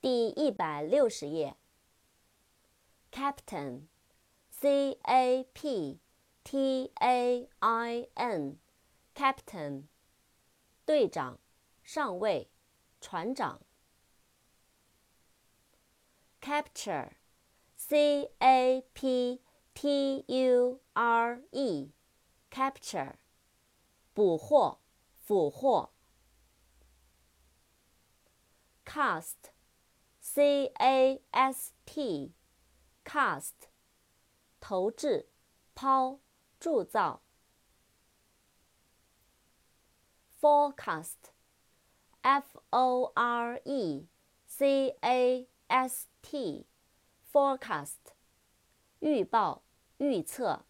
第一百六十页。Captain，C A P T A I N，Captain，队长、上尉、船长。Capture，C A P T U R E，Capture，捕获、俘获。Cast cast，cast，投掷、抛、铸造。Forecast，F O R E C A S T，Forecast，预报、预测。